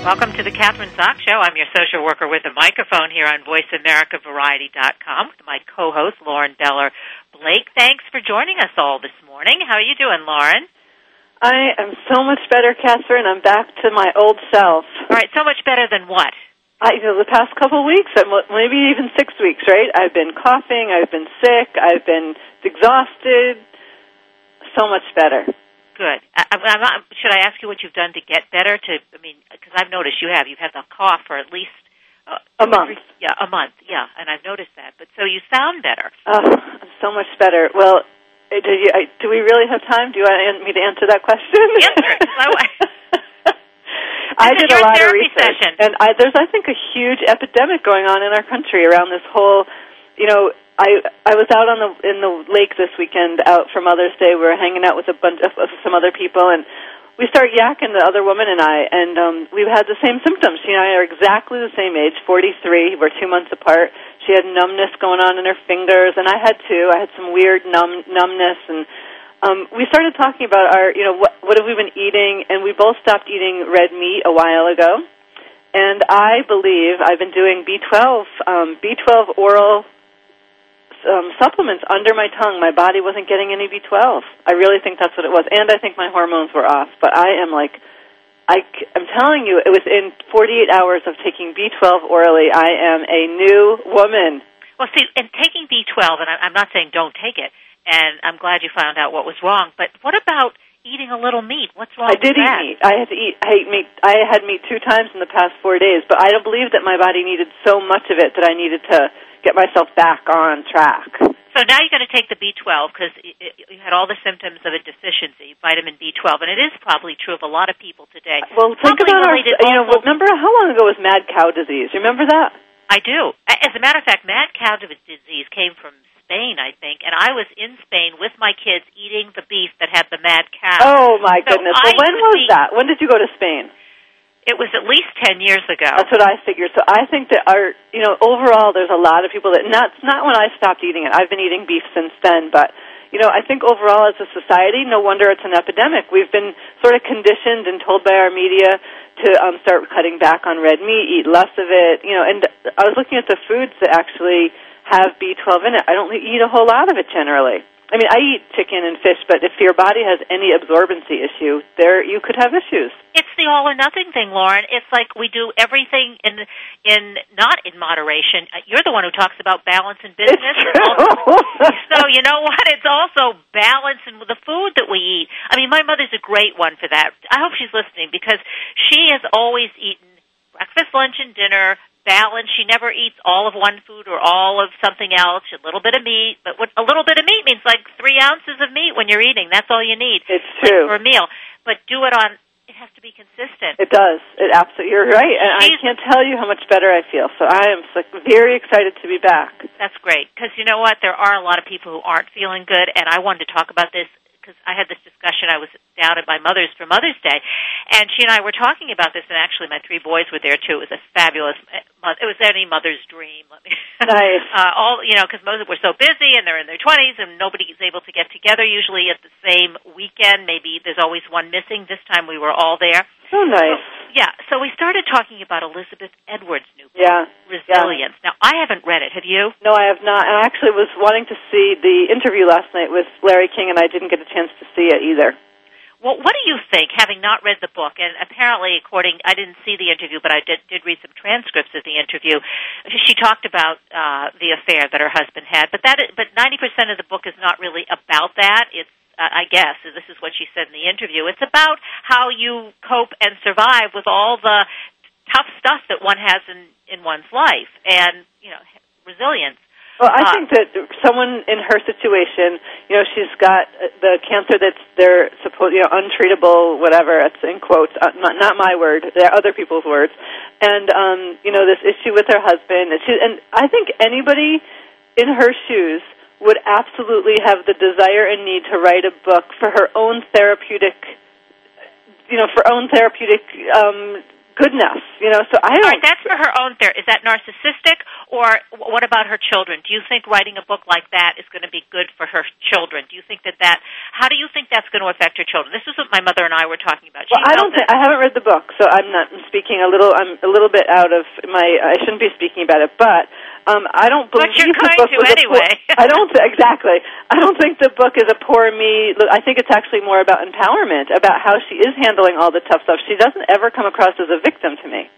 Welcome to the Kathryn Zox Show. I'm your social worker with a microphone here on VoiceAmericaVariety.com with my co-host Lauren Beller Blake. Thanks for joining us all this morning. How are you doing, Lauren? I am so much better, Kathryn. I'm back to my old self. All right, so much better than what? I, you know, the past couple of weeks, maybe even six weeks, right? I've been coughing, I've been sick, I've been exhausted. So much better good. I, I'm not, should I ask you what you've done to get better? To I mean, because I've noticed you have. You've had the cough for at least uh, a month. Three, yeah, a month. Yeah, and I've noticed that. But so you sound better. Uh, so much better. Well, uh, do, you, I, do we really have time? Do you want me to answer that question? Answer it. I did a lot of research, session. and I, there's I think a huge epidemic going on in our country around this whole, you know, I I was out on the in the lake this weekend out for Mother's Day. We were hanging out with a bunch of, of some other people, and we started yakking the other woman and I, and um, we've had the same symptoms. She and I are exactly the same age, 43. We're two months apart. She had numbness going on in her fingers, and I had too. I had some weird numb numbness, and um, we started talking about our, you know, what what have we been eating, and we both stopped eating red meat a while ago. And I believe I've been doing B12, um, B12 oral um, supplements under my tongue. My body wasn't getting any B12. I really think that's what it was, and I think my hormones were off. But I am like, I, I'm telling you, it was in 48 hours of taking B12 orally. I am a new woman. Well, see, and taking B12, and I'm not saying don't take it, and I'm glad you found out what was wrong. But what about eating a little meat? What's wrong? I did eat meat. I had to eat. I ate meat. I had meat two times in the past four days, but I don't believe that my body needed so much of it that I needed to get myself back on track. So now you're going to take the B12 because you had all the symptoms of a deficiency, vitamin B12, and it is probably true of a lot of people today. Well, think probably about our, you know, remember how long ago was mad cow disease? Remember that? I do. As a matter of fact, mad cow disease came from Spain, I think, and I was in Spain with my kids eating the beef that had the mad cow. Oh my so goodness! Well, when was that? When did you go to Spain? It was at least ten years ago. That's what I figured. So I think that our, you know, overall, there's a lot of people that not not when I stopped eating it. I've been eating beef since then, but you know, I think overall as a society, no wonder it's an epidemic. We've been sort of conditioned and told by our media to um, start cutting back on red meat, eat less of it. You know, and I was looking at the foods that actually have B12 in it. I don't eat a whole lot of it generally. I mean, I eat chicken and fish, but if your body has any absorbency issue, there you could have issues. It's the all or nothing thing, Lauren. It's like we do everything in in not in moderation. Uh, you're the one who talks about balance in business. So you know what? It's also balance in the food that we eat. I mean, my mother's a great one for that. I hope she's listening because she has always eaten breakfast, lunch, and dinner balance. She never eats all of one food or all of something else. A little bit of meat, but what, a little bit of meat means like three ounces of meat when you're eating. That's all you need. It's true like for a meal. But do it on. It has to be consistent. It does. It absolutely. You're right, and She's, I can't tell you how much better I feel. So I am like, very excited to be back. That's great because you know what? There are a lot of people who aren't feeling good, and I wanted to talk about this because I had this discussion. I was down at my mother's for Mother's Day, and she and I were talking about this. And actually, my three boys were there too. It was a fabulous. It was any mother's dream. Let me. Nice. uh, all you know, because most of we're so busy, and they're in their twenties, and nobody is able to get together. Usually at the same weekend. Maybe there's always one missing. This time we were all there. So nice. So, yeah. So we started talking about Elizabeth Edwards' new book, yeah. Resilience. Yeah. Now I haven't read it. Have you? No, I have not. And I actually was wanting to see the interview last night with Larry King, and I didn't get a chance to see it either. Well, what do you think, having not read the book, and apparently, according, I didn't see the interview, but I did, did read some transcripts of the interview. She talked about uh, the affair that her husband had, but that, is, but ninety percent of the book is not really about that. It's uh, I guess, this is what she said in the interview. It's about how you cope and survive with all the tough stuff that one has in in one's life, and you know, resilience. Well, I Uh, think that someone in her situation, you know, she's got uh, the cancer that's they're supposed, you know, untreatable, whatever. It's in quotes, uh, not, not my word. They're other people's words. And um, you know, this issue with her husband. And, she, and I think anybody in her shoes would absolutely have the desire and need to write a book for her own therapeutic, you know, for own therapeutic um, goodness. You know, so I All don't. right, that's for her own therapy. Is that narcissistic, or wh- what about her children? Do you think writing a book like that is going to be good for her children? Do you think that that? How do you think that's going to affect her children? This is what my mother and I were talking about. She Well, I don't think I haven't read the book, so I'm not I'm speaking a little. I'm a little bit out of my. I shouldn't be speaking about it, but um, I don't believe But you're the going book to was anyway. poor, I don't exactly. I don't think the book is a poor me. look, I think it's actually more about empowerment, about how she is handling all the tough stuff. She doesn't ever come across as a victim to me.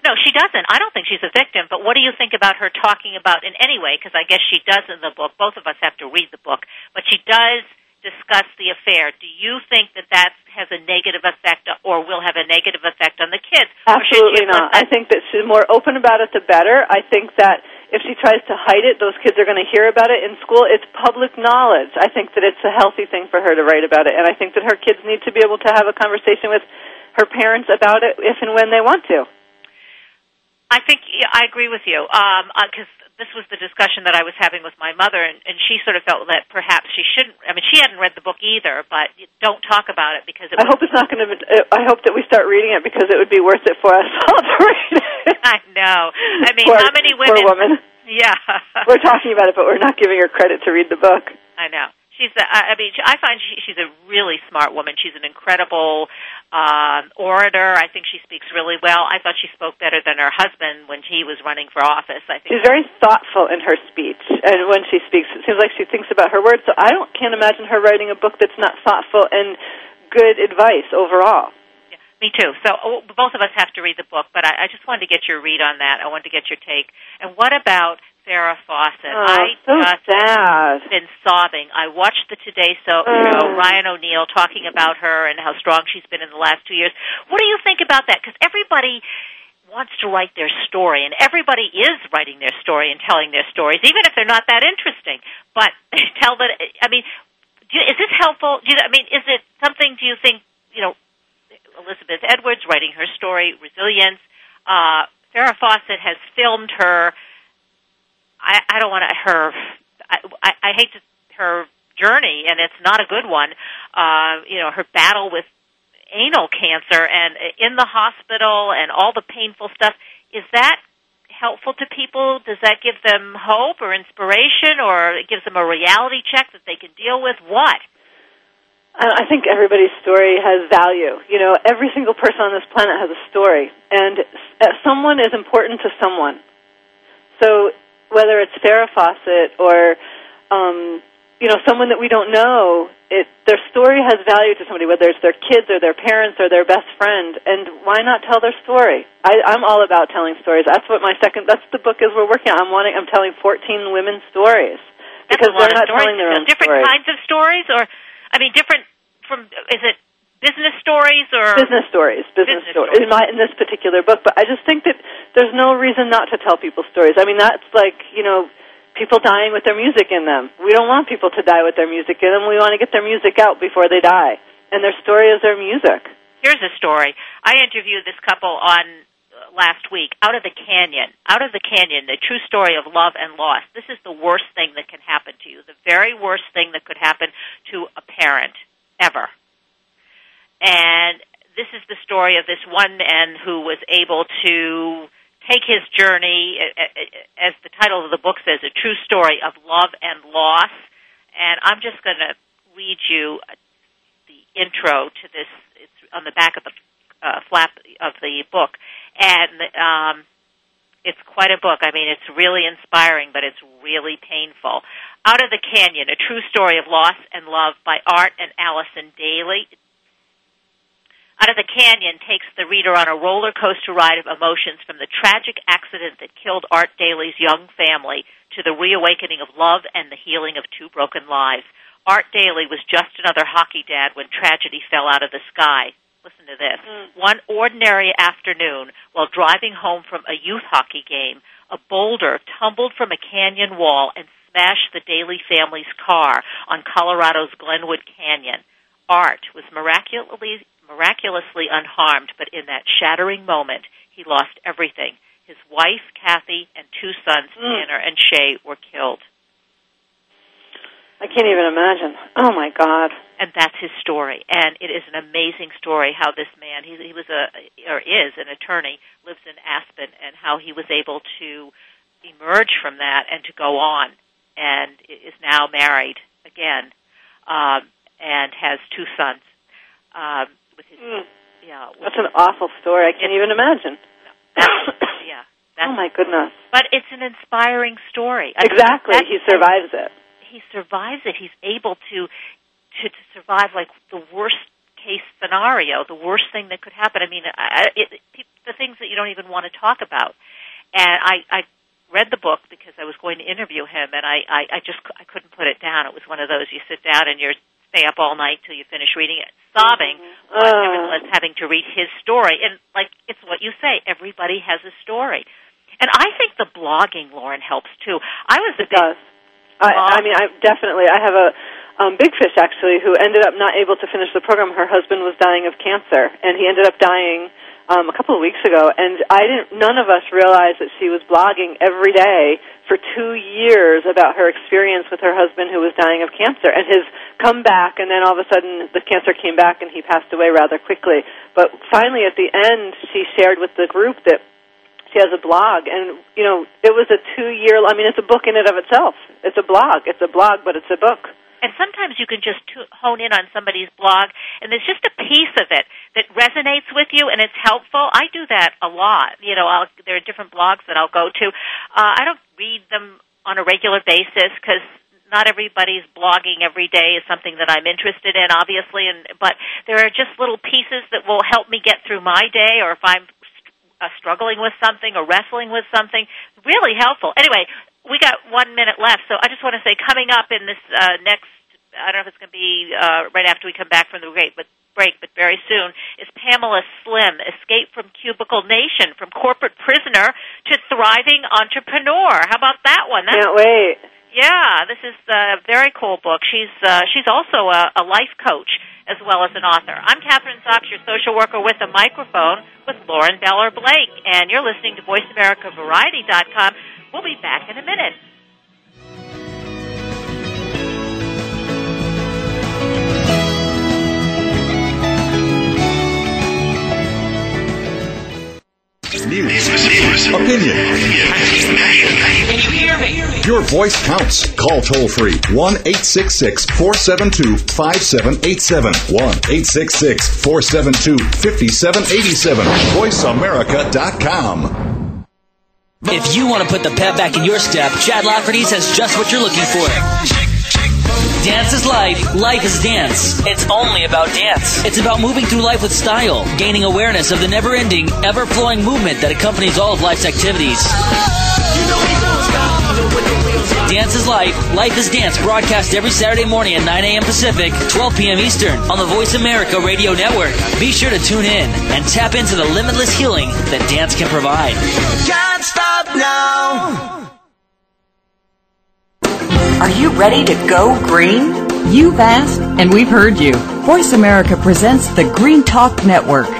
No, she doesn't. I don't think she's a victim. But what do you think about her talking about in any way? Because I guess she does in the book. Both of us have to read the book, but she does discuss the affair. Do you think that that has a negative effect, or will have a negative effect on the kids? Absolutely not. I think that she's more open about it, the better. I think that if she tries to hide it, those kids are going to hear about it in school. It's public knowledge. I think that it's a healthy thing for her to write about it, and I think that her kids need to be able to have a conversation with her parents about it if and when they want to. I think yeah, I agree with you um, uh, because this was the discussion that I was having with my mother, and, and she sort of felt that perhaps she shouldn't. I mean, she hadn't read the book either, but don't talk about it because it I hope it's not going to. Uh, I hope that we start reading it because it would be worth it for us all to read it. I know. I mean, poor, how many women? Poor woman. Yeah, We're talking about it, but we're not giving her credit to read the book. I know. She's. A, I mean, I find she, she's a really smart woman. She's an incredible um, orator. I think she speaks really well. I thought she spoke better than her husband when he was running for office. I think She's very thoughtful in her speech, and when she speaks, it seems like she thinks about her words. So I don't can't imagine her writing a book that's not thoughtful and good advice overall. Yeah, me too. So oh, both of us have to read the book, but I, I just wanted to get your read on that. I wanted to get your take. And what about Farrah Fawcett? Oh, I so just sad. been sobbing. I watched the Today so, Oh. show, Ryan O'Neal talking about her and how strong she's been in the last two years. What do you think about that? Because everybody wants to write their story, and everybody is writing their story and telling their stories, even if they're not that interesting. But tell that. I mean, do you, is this helpful? Do you, I mean, is it something? Do you think you know Elizabeth Edwards writing her story, resilience? Uh, Farrah Fawcett has filmed her. I, I don't want to her. I, I, I hate to, her journey, and it's not a good one. Uh, you know, her battle with anal cancer and in the hospital and all the painful stuff. Is that helpful to people? Does that give them hope or inspiration, or it gives them a reality check that they can deal with? What? I think everybody's story has value. You know, every single person on this planet has a story, and uh, someone is important to someone. So whether it's Farrah Fawcett or, um, you know, someone that we don't know, it, their story has value to somebody, whether it's their kids or their parents or their best friend. And why not tell their story? I, I'm all about telling stories. That's what my second. That's the book is we're working on. I'm wanting. I'm telling 14 women's stories That's because they're not stories. telling their own different kinds of stories, or I mean, different from. Is it business stories or business stories, business, Business stories. stories. In my in this particular book, but I just think that there's no reason not to tell people stories. I mean, that's like you know, people dying with their music in them. We don't want people to die with their music in them. We want to get their music out before they die, and their story is their music. Here's a story. I interviewed this couple on uh, last week, Out of the Canyon. Out of the Canyon, the true story of love and loss. This is the worst thing that can happen to you. The very worst thing that could happen to a parent ever. And this is the story of this one man who was able to take his journey, as the title of the book says, a true story of love and loss. And I'm just going to read you the intro to this. It's on the back of the uh, flap of the book, and um, it's quite a book. I mean, it's really inspiring, but it's really painful. Out of the Canyon: A True Story of Loss and Love by Art and Allison Daly. Out of the Canyon takes the reader on a roller coaster ride of emotions from the tragic accident that killed Art Daly's young family to the reawakening of love and the healing of two broken lives. Art Daly was just another hockey dad when tragedy fell out of the sky. Listen to this. Mm. One ordinary afternoon, while driving home from a youth hockey game, a boulder tumbled from a canyon wall and smashed the Daly family's car on Colorado's Glenwood Canyon. Art was miraculously miraculously unharmed, but in that shattering moment, he lost everything. His wife, Kathy, and two sons, Tanner and Shay, were killed. I can't even imagine. Oh my God. and that's his story. And it is an amazing story how this man, he, he was a, or is an attorney, lives in Aspen, and how he was able to emerge from that and to go on, and is now married again, um, and has two sons. Um, with his, Mm. yeah, with, That's an awful story. I can't even imagine. that's, yeah. That's, oh my goodness. But it's an inspiring story. I Exactly. that's- He survives it. he survives it. He's able to to, to survive like the worst case scenario, the worst thing that could happen. I mean, I, it, it, the things that you don't even want to talk about. And I, I read the book because I was going to interview him, and I, I, I just I couldn't put it down. It was one of those you sit down and you stay up all night till you finish reading it, sobbing, but Uh. nevertheless having to read his story. And like it's what you say, everybody has a story. And I think the blogging, Lauren, helps too. I was a It big does. I, I mean, I definitely. I have a um, big fish actually who ended up not able to finish the program. Her husband was dying of cancer, and he ended up dying um, a couple of weeks ago. And I didn't. None of us realized that she was blogging every day for two years about her experience with her husband who was dying of cancer and his comeback. And then all of a sudden, the cancer came back, and he passed away rather quickly. But finally, at the end, she shared with the group that she has a blog and you know it was a two year i mean it's a book in and of itself it's a blog it's a blog but it's a book and sometimes you can just hone in on somebody's blog and there's just a piece of it that resonates with you and it's helpful i do that a lot you know I'll, there are different blogs that i'll go to uh, i don't read them on a regular basis because not everybody's blogging every day is something that i'm interested in obviously and but there are just little pieces that will help me get through my day or if i'm uh, struggling with something or wrestling with something. Really helpful. Anyway, we got one minute left, so I just want to say coming up in this uh, next, I don't know if it's going to be uh, right after we come back from the break, but break, but very soon, is Pamela Slim, Escape from Cubicle Nation, from corporate prisoner to thriving entrepreneur. How about that one? That's can't wait yeah, this is a very cool book. She's uh, she's also a, a life coach as well as an author. I'm Kathryn Zox, your social worker with a microphone with Lauren Beller Blake, and you're listening to VoiceAmericaVariety.com. We'll be back in a minute. News. Opinion. Can you hear me? Your voice counts. Call toll free 1 866 472 5787. 1 866 472 5787. VoiceAmerica.com. If you want to put the pep back in your step, Chad Lafferty's has just what you're looking for. Dance is life, life is dance. It's only about dance. It's about moving through life with style, gaining awareness of the never ending, ever flowing movement that accompanies all of life's activities. Dance is Life, Life is Dance, broadcast every Saturday morning at 9 a.m. Pacific, 12 p.m. Eastern on the Voice America Radio Network. Be sure to tune in and tap into the limitless healing that dance can provide. Can't stop now. Are you ready to go green? You've asked, and we've heard you. Voice America presents the Green Talk Network.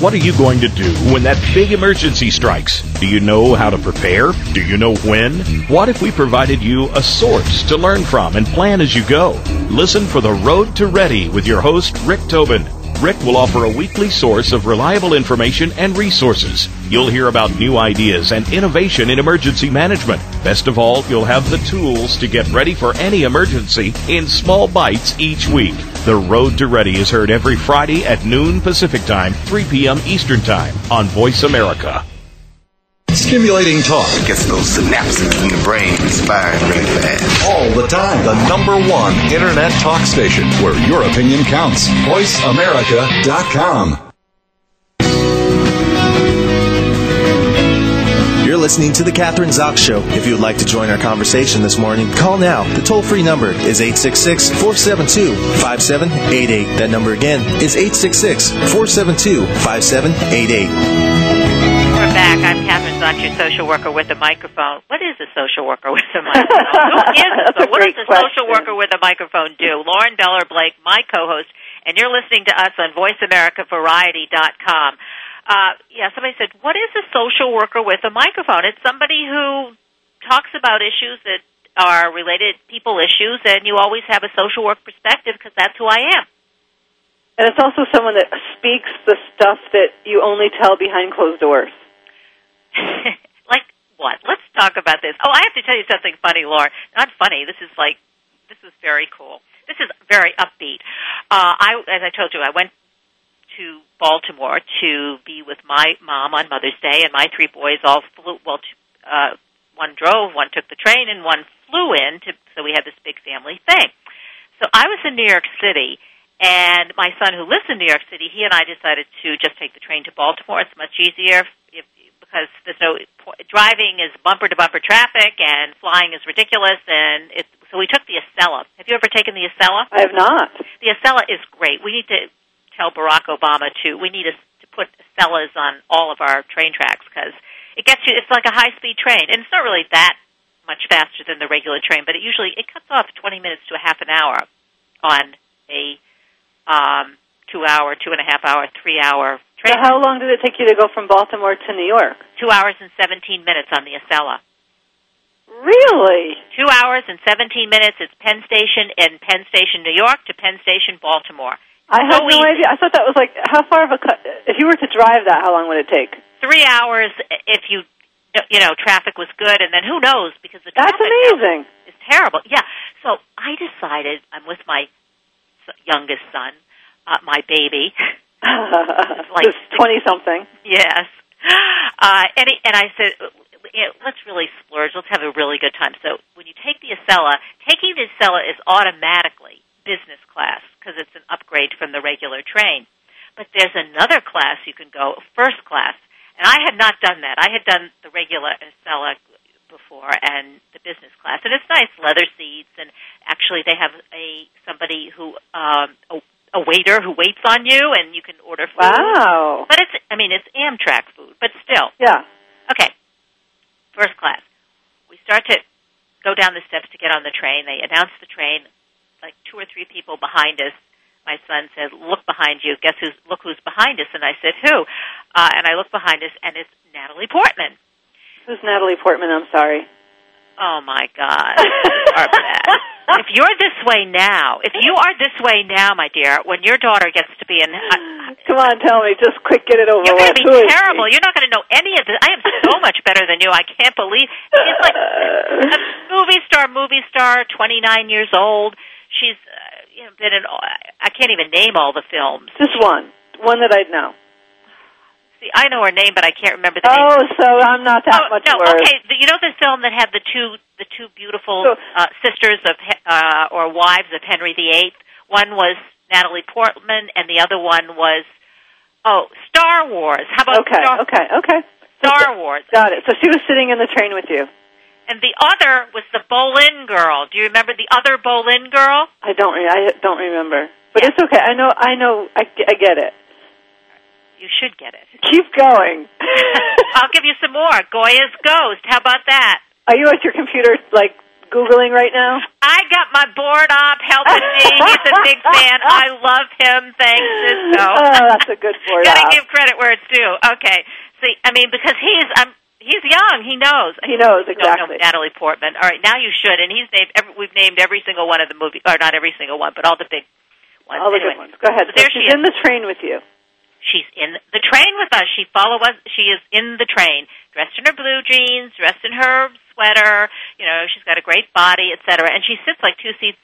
What are you going to do when that big emergency strikes? Do you know how to prepare? Do you know when? What if we provided you a source to learn from and plan as you go? Listen for The Road to Ready with your host, Rick Tobin. Rick will offer a weekly source of reliable information and resources. You'll hear about new ideas and innovation in emergency management. Best of all, you'll have the tools to get ready for any emergency in small bites each week. The Road to Ready is heard every Friday at noon Pacific Time, 3 p.m. Eastern Time on Voice America. Stimulating talk. Gets those synapses in the brain firing really fast. All the time. The number one internet talk station where your opinion counts. VoiceAmerica.com. listening to The Kathryn Zox Show. If you would like to join our conversation this morning, call now. The toll free number is 866 472 5788. That number again is 866 472 5788. We're back. I'm Kathryn Zox, your social worker with a microphone. What is a social worker with a microphone? Who is That's a What does great a social question. worker with a microphone do? Lauren Beller Blake, my co-host, and you're listening to us on VoiceAmericaVariety.com. Uh, yeah, somebody said, "What is a social worker with a microphone?" It's somebody who talks about issues that are related people issues, and you always have a social work perspective because that's who I am. And it's also someone that speaks the stuff that you only tell behind closed doors. like what? Let's talk about this. Oh, I have to tell you something funny, Laura. Not funny. This is like this is very cool. This is very upbeat. Uh, I, as I told you, I went to Baltimore to be with my mom on Mother's Day, and my three boys all flew. Well, uh, one drove, one took the train, and one flew in. To, so we had this big family thing. So I was in New York City, and my son, who lives in New York City, he and I decided to just take the train to Baltimore. It's much easier if, because there's no driving is bumper to bumper traffic, and flying is ridiculous. And it's so we took the Acela. Have you ever taken the Acela? I have not. The Acela is great. We need to tell Barack Obama to. We need us to put Acelas on all of our train tracks because it gets you. It's like a high speed train, and it's not really that much faster than the regular train, but it usually it cuts off 20 minutes to a half an hour on a um, two hour, two and a half hour, three hour train. So how long did it take you to go from Baltimore to New York? Two hours and 17 minutes on the Acela. Really? Two hours and 17 minutes. It's Penn Station in Penn Station, New York, to Penn Station, Baltimore. I had So no easy. idea. I thought that was like how far of a cut. If you were to drive that, how long would it take? Three hours if you, you know, traffic was good, and then who knows because the That's traffic now amazing. is terrible. Yeah. So I decided I'm with my youngest son, uh, my baby. like twenty something. Yes. Uh, and, he, and I said, "Yeah, let's really splurge. Let's have a really good time. So when you take the Acela, taking the Acela is automatically business class because it's an upgrade from the regular train. But there's another class you can go, first class. And I had not done that. I had done the regular Acela before and the business class. And it's nice, leather seats, and actually they have a somebody who um, a, a waiter who waits on you, and you can order food. Wow. But it's, I mean, it's Amtrak food, but still. Yeah. Okay. First class. We start to go down the steps to get on the train. They announce the train, like two or three people behind us. My son said, "Look behind you. Guess who's look who's behind us?" And I said, "Who?" Uh, and I look behind us, and it's Natalie Portman. Who's Natalie Portman? I'm sorry. Oh my God. If you're this way now, if you are this way now, my dear, when your daughter gets to be in, uh, Come on, tell me. Just quick, get it over You're going to be terrible. You're not going to know any of this. I am so much better than you. I can't believe it's like a movie star. Movie star, 29 years old. She's uh, you know been in. All, I can't even name all the films. Just one. One that I'd know. See, I know her name, but I can't remember the name. Oh, so I'm not that oh, much no, worse. okay. You know the film that had the two the two beautiful So- uh, sisters of uh, or wives of Henry VIII. One was Natalie Portman, and the other one was oh Star Wars. How about Okay, Star, okay, okay. Star Wars? Got it. So she was sitting in the train with you. And the other was the Boleyn girl. Do you remember the other Boleyn girl? I don't. Re- I don't remember. But Yeah. it's okay. I know. I know. I, I get it. You should get it. Keep going. I'll give you some more. Goya's Ghost. How about that? Are you at your computer, like googling right now? I got my board op helping me. He's a big fan. I love him. Thanks, Cisco. Oh, that's a good board Gotta give credit where it's due. Okay. See, I mean, because he's um he's young. He knows. He knows don't know exactly. Natalie Portman. All right, now you should. And he's named. Every, we've named every single one of the movie, or not every single one, but all the big ones. All the anyway, good ones. Go ahead. So there she's she in the train with you. She's in the train with us. She follow us. She is in the train, dressed in her blue jeans, dressed in her sweater. You know, she's got a great body, etc. And she sits like two seats,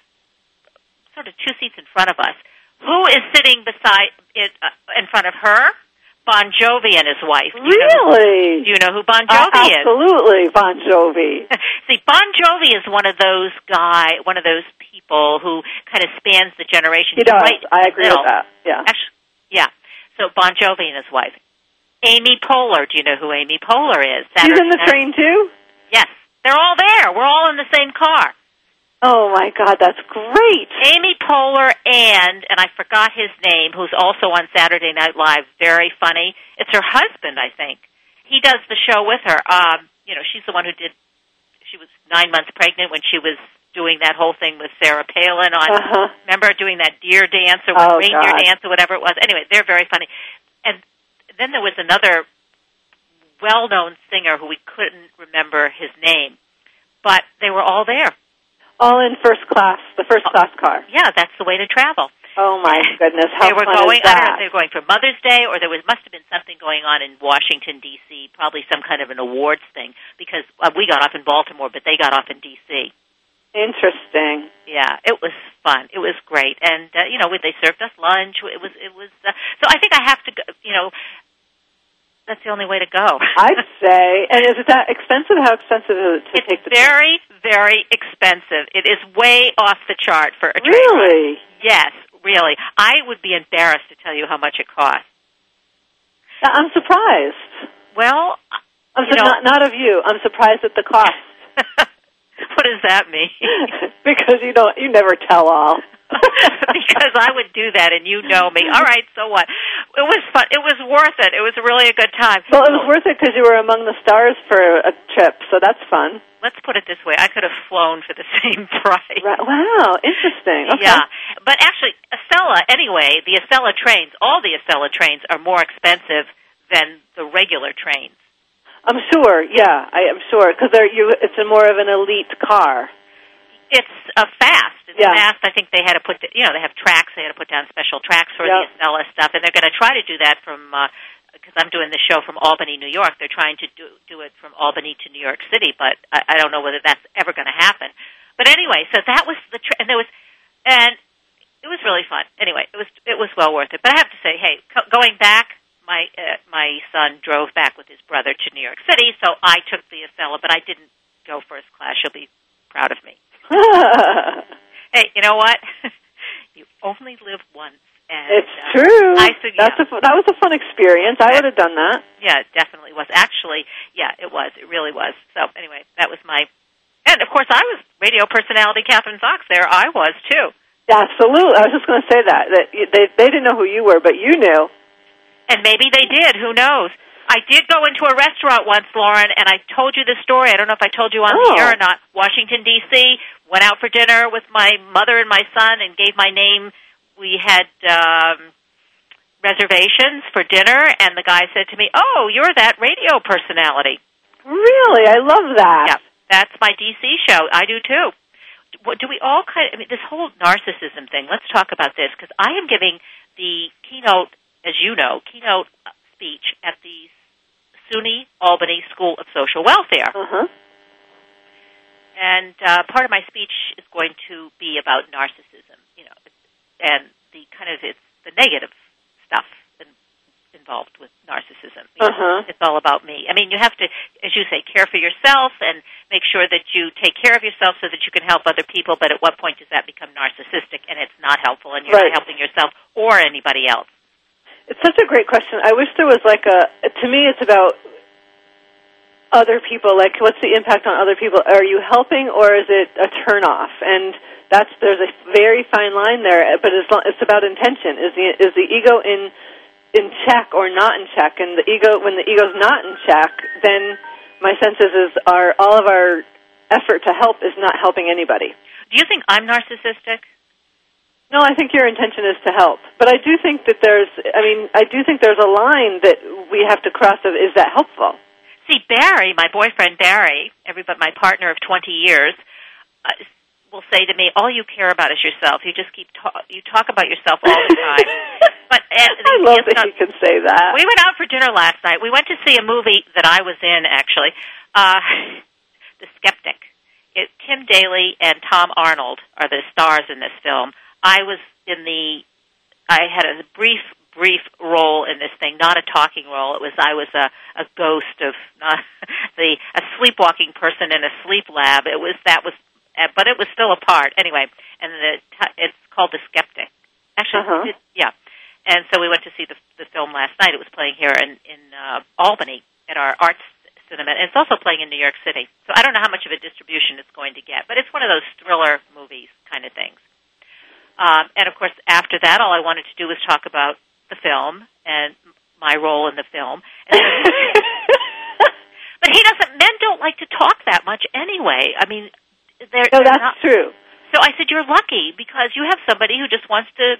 sort of two seats in front of us. Who is sitting beside it uh, in front of her? Bon Jovi and his wife. Do you know who- Really? do you know who Bon Uh, Jovi is? absolutely, Bon Jovi. See, Bon Jovi is one of those guy, one of those people who kind of spans the generation. He does. Right I agree middle. with that. Yeah. Actually, yeah. So Bon Jovi and his wife, Amy Poehler. Do you know who Amy Poehler is? She's in the Night- train too. Yes, they're all there. We're all in the same car. Oh my God, that's great. Amy Poehler and and I forgot his name, who's also on Saturday Night Live. Very funny. It's her husband, I think. He does the show with her. Um, you know, she's the one who did. She was nine months pregnant when she was doing that whole thing with Sarah Palin on. Uh-huh. Remember doing that deer dance or Oh, reindeer God. dance or whatever it was. Anyway, they're very funny. And then there was another well-known singer who we couldn't remember his name, but they were all there. All in first class, the first class car. Yeah, that's the way to travel. Oh my goodness, how they were going. I don't know if they were going for Mother's Day, or there was must have been something going on in Washington D.C. Probably some kind of an awards thing because uh, we got off in Baltimore, but they got off in D.C. Interesting. Yeah, it was fun. It was great, and uh, you know, they served us lunch. It was. It was. Uh, so I think I have to. Go, you know, that's the only way to go. I'd say. And is it that expensive? How expensive is it to it's take the very, very expensive. It is way off the chart for a train ride. Really? Yes, really. I would be embarrassed to tell you how much it costs. I'm surprised. Well, I'm su- know- not, not of you. I'm surprised at the cost. what does that mean? because you don't you never tell all. because I would do that, and you know me. All right, so what? It was fun. It was worth it. It was really a good time. Well, it was worth it because you were among the stars for a trip, so that's fun. Let's put it this way: I could have flown for the same price. Right. Wow, interesting. Okay. Yeah, but actually, Acela. Anyway, the Acela trains, all the Acela trains, are more expensive than the regular trains. I'm sure. Yeah, I am sure because they're you. It's a more of an elite car. It's a fast. It's Yeah. fast. I think they had to put, the, you know, they have tracks. They had to put down special tracks for Yep. the Acela stuff, and they're going to try to do that from. Because I'm doing the show from Albany, New York. They're trying to do do it from Albany to New York City, but I, I don't know whether that's ever going to happen. But anyway, so that was the tra- and there was, and it was really fun. Anyway, it was it was well worth it. But I have to say, hey, co- going back, my uh, my son drove back with his brother to New York City, so I took the Acela, but I didn't go first class. She'll be proud of me. Hey, you know what? you only live once. And, it's uh, true. I think That's yeah, a, that was a fun experience. I would have done that. yeah, it definitely was. Actually, yeah, it was. It really was. So anyway, that was my. And of course, I was radio personality Kathryn Zox. There, I was too. Absolutely. I was just going to say that that they they didn't know who you were, but you knew. And maybe they did. Who knows? I did go into a restaurant once, Lauren, and I told you this story. I don't know if I told you on Oh. the air or not. Washington D.C. Went out for dinner with my mother and my son, and gave my name. We had um, reservations for dinner, and the guy said to me, "Oh, you're that radio personality." Really, I love that. Yeah, that's my DC show. I do too. What do we all kind of? I mean, this whole narcissism thing. Let's talk about this because I am giving the keynote, as you know, keynote speech at the SUNY Albany School of Social Welfare, Uh huh. And uh, part of my speech is going to be about narcissism. You know, and the kind of it's the negative stuff in, involved with narcissism. Uh-huh. It's all about me. I mean, you have to, as you say, care for yourself and make sure that you take care of yourself so that you can help other people. But at what point does that become narcissistic and it's not helpful and you're Right. not helping yourself or anybody else? It's such a great question. I wish there was like a. To me, it's about other people. Like, what's the impact on other people? Are you helping, or is it a turnoff? And that's there's a very fine line there. But it's it's about intention. Is the is the ego in in check or not in check? And the ego, when the ego's not in check, then my sense is is our all of our effort to help is not helping anybody. Do you think I'm narcissistic? No, I think your intention is to help. But I do think that there's, I mean, I do think there's a line that we have to cross of is that helpful? See, Barry, my boyfriend Barry, everybody, my partner of 20 years, uh, will say to me, "All you care about is yourself. You just keep talk. You talk about yourself all the time." but and, I love that you can say that. We went out for dinner last night. We went to see a movie that I was in, actually, uh, The Skeptic. It, Tim Daly and Tom Arnold are the stars in this film. I was in the. I had a brief brief role in this thing, not a talking role. It was I was a a ghost of not the a sleepwalking person in a sleep lab. It was that was, uh, but it was still a part anyway. And the it's called The Skeptic. Actually, Uh-huh. it, yeah. And so we went to see the the film last night. It was playing here in in uh, Albany at our arts cinema, and it's also playing in New York City. So I don't know how much of a distribution it's going to get, but it's one of those thriller movies kind of things. Um, and of course, after that, all I wanted to do was talk about the film and my role in the film. But he doesn't. Men don't like to talk that much anyway. I mean, they're, no, they're that's not, true. So I said, "You're lucky because you have somebody who just wants to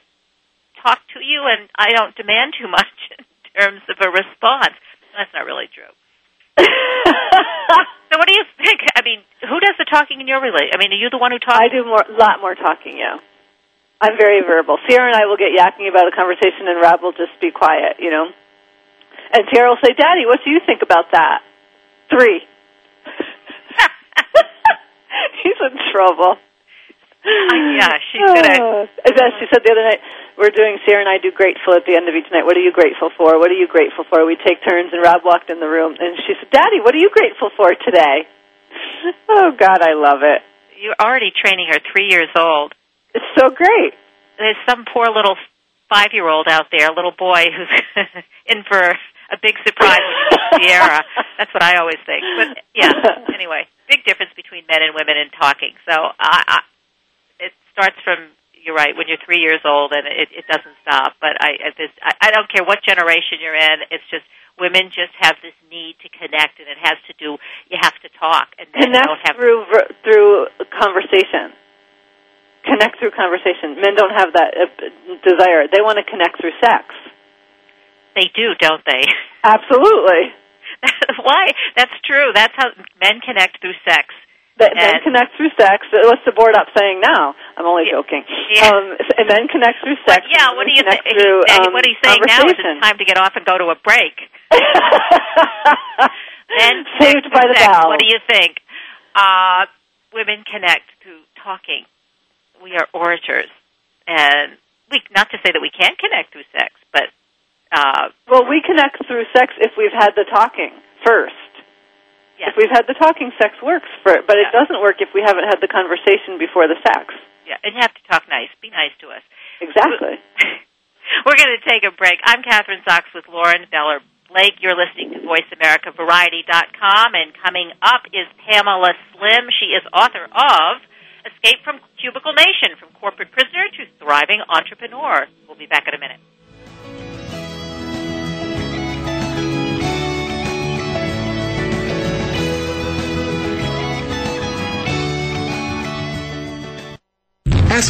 talk to you, and I don't demand too much in terms of a response." That's not really true. so what do you think? I mean, who does the talking in your relation? I mean, are you the one who talks? I do more, a lot more talking. Yeah, I'm very verbal. Sierra and I will get yakking about a conversation, and Rob will just be quiet. You know, and Sierra will say, "Daddy, what do you think about that?" Three. He's in trouble. yeah, she's ah. gonna. Oh. As she said the other night, we're doing Sierra and I do grateful at the end of each night. What are you grateful for? What are you grateful for? We take turns, and Rob walked in the room, and she said, "Daddy, what are you grateful for today?" Oh God, I love it. You're already training her, three years old. It's so great. There's some poor little five-year-old out there, a little boy who's in for a big surprise with Sierra. That's what I always think. But yeah, anyway, big difference between men and women in talking. So I, I, it starts from you're right when you're three years old, and it, it doesn't stop. But I, this, I, I don't care what generation you're in. It's just women just have this need to connect, and it has to do. You have to talk, and men Connect don't have. through through conversation. Connect through conversation. Men don't have that uh, desire. They want to connect through sex. They do, don't they? Absolutely. Why? That's true. That's how men connect through sex. That men connect through sex. What's the board up saying now? I'm only joking. Yeah. Um, and men connect through sex. But yeah, what do you think? connect Through, um, what he's saying now is it's time to get off and go to a break. Men Saved by the sex. bell. What do you think? Uh, women connect through talking. We are orators, and we not to say that we can't connect through sex, but uh, Well, we connect through sex if we've had the talking first. Yes. If we've had the talking, sex works for it, but it doesn't work if we haven't had the conversation before the sex. yeah, and you have to talk nice. Be nice to us. Exactly. We're going to take a break. I'm Kathryn Zox with Lauren Beller Blake. You're listening to VoiceAmericaVariety.com, and coming up is Pamela Slim. She is author of Escape from Cubicle Nation, from corporate prisoner to thriving entrepreneur. We'll be back in a minute.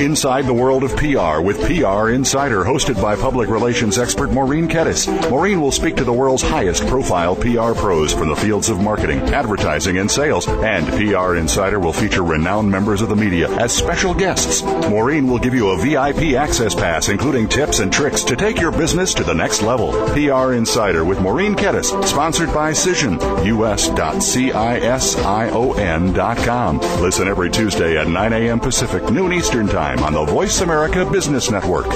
inside the world of PR with PR Insider, hosted by public relations expert Maureen Kettis. Maureen will speak to the world's highest profile PR pros from the fields of marketing, advertising, and sales. And PR Insider will feature renowned members of the media as special guests. Maureen will give you a VIP access pass, including tips and tricks to take your business to the next level. PR Insider with Maureen Kettis, sponsored by Cision, us.cision.com. Listen every Tuesday at 9 a.m. Pacific, noon Eastern Time on the Voice America Business Network.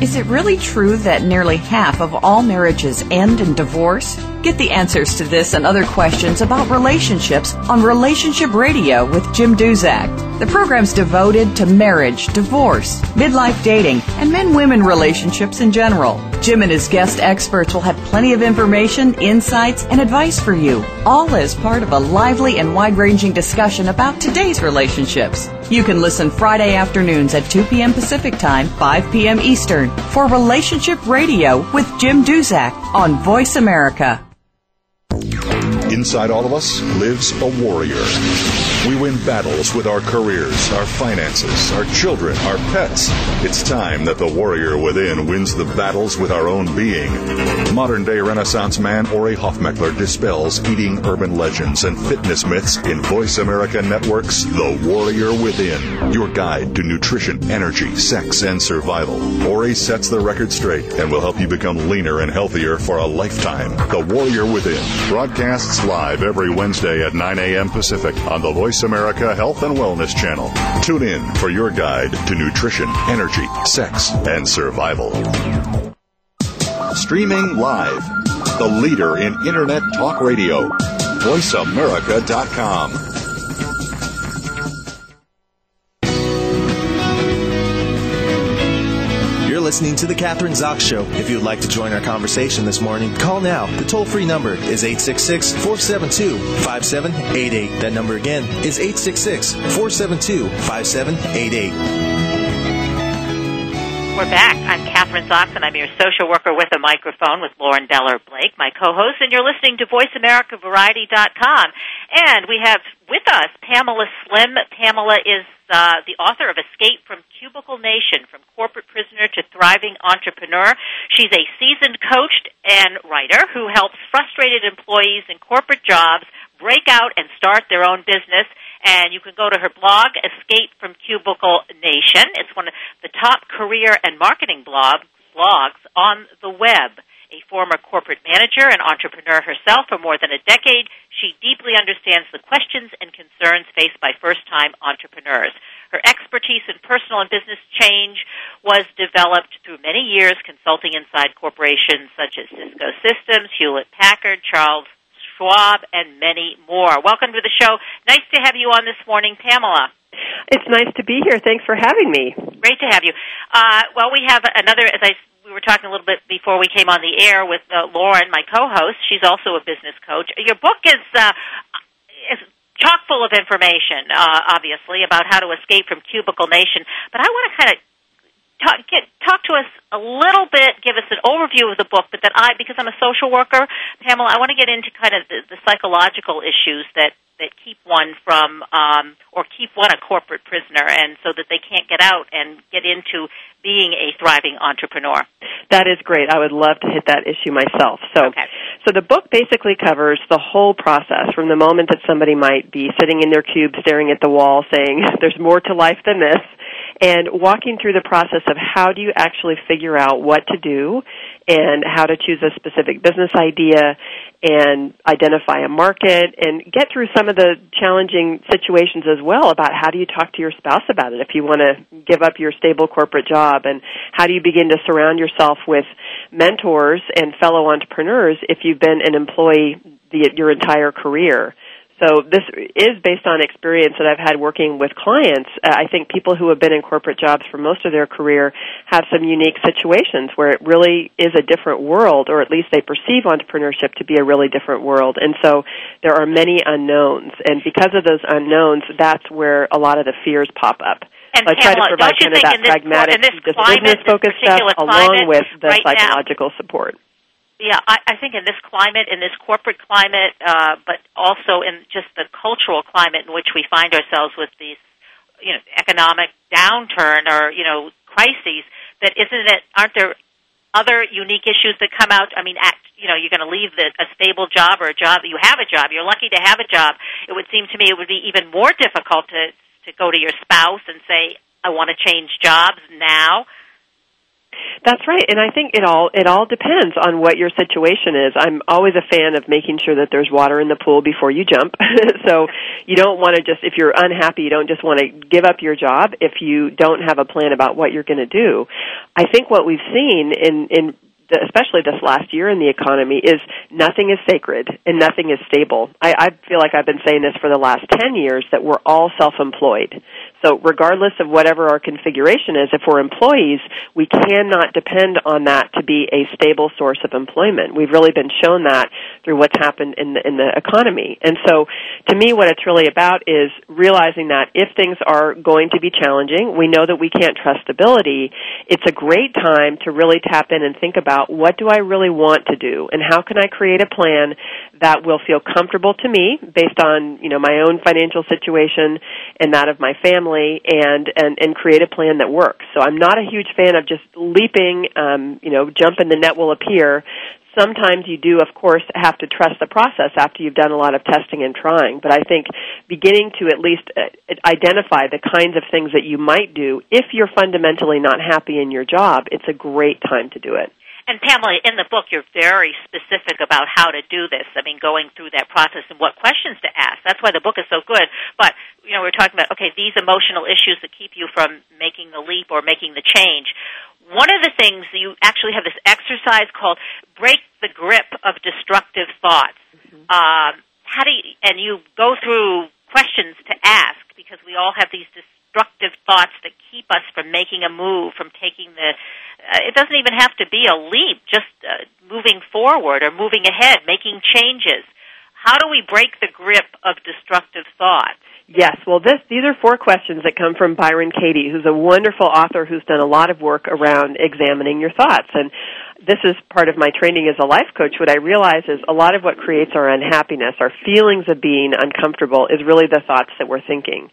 Is it really true that nearly half of all marriages end in divorce? Get the answers to this and other questions about relationships on Relationship Radio with Jim Duzak. The program's devoted to marriage, divorce, midlife dating, and men women relationships in general. Jim and his guest experts will have plenty of information, insights, and advice for you, all as part of a lively and wide ranging discussion about today's relationships. You can listen Friday afternoons at 2 p.m. Pacific Time, 5 p.m. Eastern for Relationship Radio with Jim Duzak on Voice America. Inside all of us lives a warrior. We win battles with our careers, our finances, our children, our pets. It's time that the warrior within wins the battles with our own being. Modern day Renaissance man Ori Hofmekler dispels eating urban legends and fitness myths in Voice America Network's The Warrior Within, your guide to nutrition, energy, sex, and survival. Ori sets the record straight and will help you become leaner and healthier for a lifetime. The Warrior Within broadcasts live every Wednesday at 9 a.m. Pacific on the Voice America Health and Wellness Channel. Tune in for your guide to nutrition, energy, sex, and survival. Streaming live, the leader in Internet Talk Radio, VoiceAmerica.com. listening to The Kathryn Zox Show. If you would like to join our conversation this morning, call now. The toll free number is 866 472 5788. That number again is 866 472 5788. We're back. I'm Kathryn Zox, and I'm your social worker with a microphone with Lauren Beller Blake, my co-host, and you're listening to VoiceAmericaVariety.com. And we have with us Pamela Slim. Pamela is uh, the author of Escape from Cubicle Nation, From Corporate Prisoner to Thriving Entrepreneur. She's a seasoned coach and writer who helps frustrated employees in corporate jobs break out and start their own business. And you can go to her blog, Escape from Cubicle Nation. It's one of the top career and marketing blog, blogs on the web a former corporate manager and entrepreneur herself for more than a decade, she deeply understands the questions and concerns faced by first-time entrepreneurs. Her expertise in personal and business change was developed through many years consulting inside corporations such as Cisco Systems, Hewlett Packard, Charles Schwab, and many more. Welcome to the show. Nice to have you on this morning, Pamela. It's nice to be here. Thanks for having me. Great to have you. Uh, well, we have another, as I we were talking a little bit before we came on the air with uh, Lauren, my co-host. She's also a business coach. Your book is uh, is chock full of information, uh, obviously, about how to escape from cubicle nation. But I want to kind of talk, get, talk to us a little bit, give us an overview of the book. But that I, because I'm a social worker, Pamela, I want to get into kind of the, the psychological issues that that keep one from um, or keep one a corporate prisoner, and so that they can't get out and get into being a thriving entrepreneur. That is great. I would love to hit that issue myself. So, okay. so the book basically covers the whole process from the moment that somebody might be sitting in their cube, staring at the wall, saying, "There's more to life than this." And walking through the process of how do you actually figure out what to do and how to choose a specific business idea and identify a market and get through some of the challenging situations as well about how do you talk to your spouse about it if you want to give up your stable corporate job and how do you begin to surround yourself with mentors and fellow entrepreneurs if you've been an employee the, your entire career so this is based on experience that I've had working with clients. Uh, I think people who have been in corporate jobs for most of their career have some unique situations where it really is a different world, or at least they perceive entrepreneurship to be a really different world. And so there are many unknowns, and because of those unknowns, that's where a lot of the fears pop up. And so I try Pamela, to provide kind of that this, pragmatic, business focused stuff along with the right psychological now, support yeah, I, I think in this climate, in this corporate climate, uh, but also in just the cultural climate in which we find ourselves with these, you know, economic downturn or you know crises, that isn't it? Aren't there other unique issues that come out? I mean, at, you know, you're going to leave the, a stable job or a job. You have a job. You're lucky to have a job. It would seem to me it would be even more difficult to to go to your spouse and say, "I want to change jobs now." That's right, and I think it all it all depends on what your situation is. I'm always a fan of making sure that there's water in the pool before you jump. so you don't want to just if you're unhappy, you don't just want to give up your job if you don't have a plan about what you're going to do. I think what we've seen in in especially this last year in the economy, is nothing is sacred and nothing is stable. I, I feel like I've been saying this for the last 10 years that we're all self-employed. So regardless of whatever our configuration is, if we're employees, we cannot depend on that to be a stable source of employment. We've really been shown that through what's happened in the, in the economy. And so to me what it's really about is realizing that if things are going to be challenging, we know that we can't trust stability. It's a great time to really tap in and think about what do I really want to do and how can I create a plan that will feel comfortable to me based on, you know, my own financial situation and that of my family and, and, and create a plan that works. So I'm not a huge fan of just leaping, um, you know, jump and the net will appear. Sometimes you do, of course, have to trust the process after you've done a lot of testing and trying. But I think beginning to at least uh, identify the kinds of things that you might do if you're fundamentally not happy in your job, it's a great time to do it. And Pamela, in the book, you're very specific about how to do this. I mean, going through that process and what questions to ask. That's why the book is so good. But, you know, we're talking about, okay, these emotional issues that keep you from making the leap or making the change. One of the things you actually have this exercise called break the grip of destructive thoughts. Mm-hmm. Um, how do you, and you go through questions to ask because we all have these destructive thoughts that keep us from making a move, from taking the uh, it doesn't even have to be a leap, just uh, moving forward or moving ahead, making changes. How do we break the grip of destructive thoughts? Yes, well, this, these are four questions that come from Byron Katie, who's a wonderful author who's done a lot of work around examining your thoughts. And this is part of my training as a life coach. What I realize is a lot of what creates our unhappiness, our feelings of being uncomfortable, is really the thoughts that we're thinking.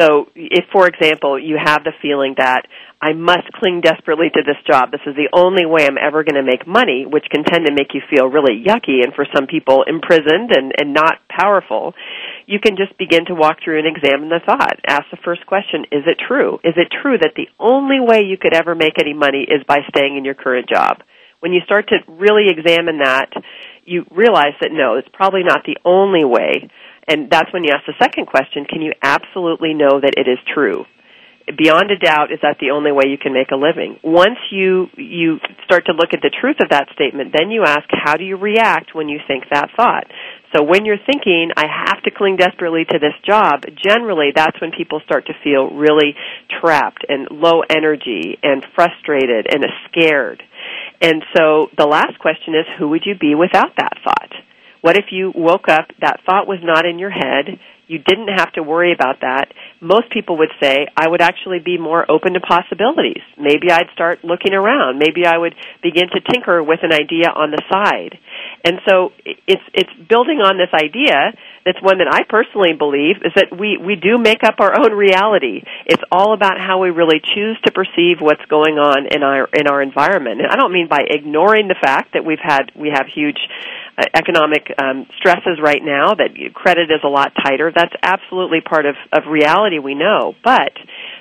So, if, for example, you have the feeling that I must cling desperately to this job. This is the only way I'm ever going to make money, which can tend to make you feel really yucky and for some people imprisoned and, and not powerful. You can just begin to walk through and examine the thought. Ask the first question, is it true? Is it true that the only way you could ever make any money is by staying in your current job? When you start to really examine that, you realize that no, it's probably not the only way. And that's when you ask the second question, can you absolutely know that it is true? beyond a doubt is that the only way you can make a living. Once you you start to look at the truth of that statement, then you ask how do you react when you think that thought. So when you're thinking I have to cling desperately to this job, generally that's when people start to feel really trapped and low energy and frustrated and scared. And so the last question is who would you be without that thought? What if you woke up, that thought was not in your head, you didn't have to worry about that. Most people would say, I would actually be more open to possibilities. Maybe I'd start looking around. Maybe I would begin to tinker with an idea on the side. And so it's, it's building on this idea that's one that I personally believe is that we, we do make up our own reality. It's all about how we really choose to perceive what's going on in our, in our environment. And I don't mean by ignoring the fact that we've had, we have huge economic um, stresses right now that credit is a lot tighter. That's absolutely part of, of reality we know. But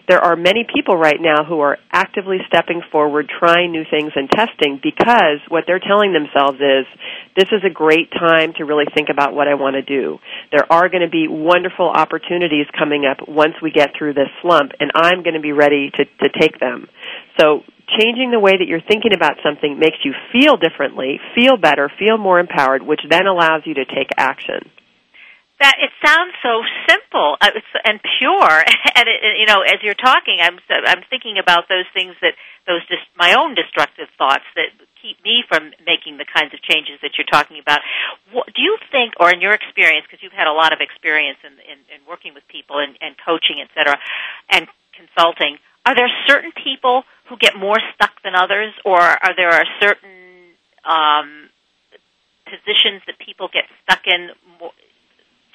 there are many people right now who are actively stepping forward, trying new things and testing because what they're telling themselves is, this is a great time to really think about what I want to do. There are going to be wonderful opportunities coming up once we get through this slump and I'm going to be ready to, to take them. So changing the way that you're thinking about something makes you feel differently, feel better, feel more empowered, which then allows you to take action. That it sounds so simple uh, and pure, and it, you know, as you're talking, I'm I'm thinking about those things that those just my own destructive thoughts that keep me from making the kinds of changes that you're talking about. What, do you think, or in your experience, because you've had a lot of experience in, in, in working with people and, and coaching, et cetera, and consulting, are there certain people who get more stuck than others, or are there certain um, positions that people get stuck in, more,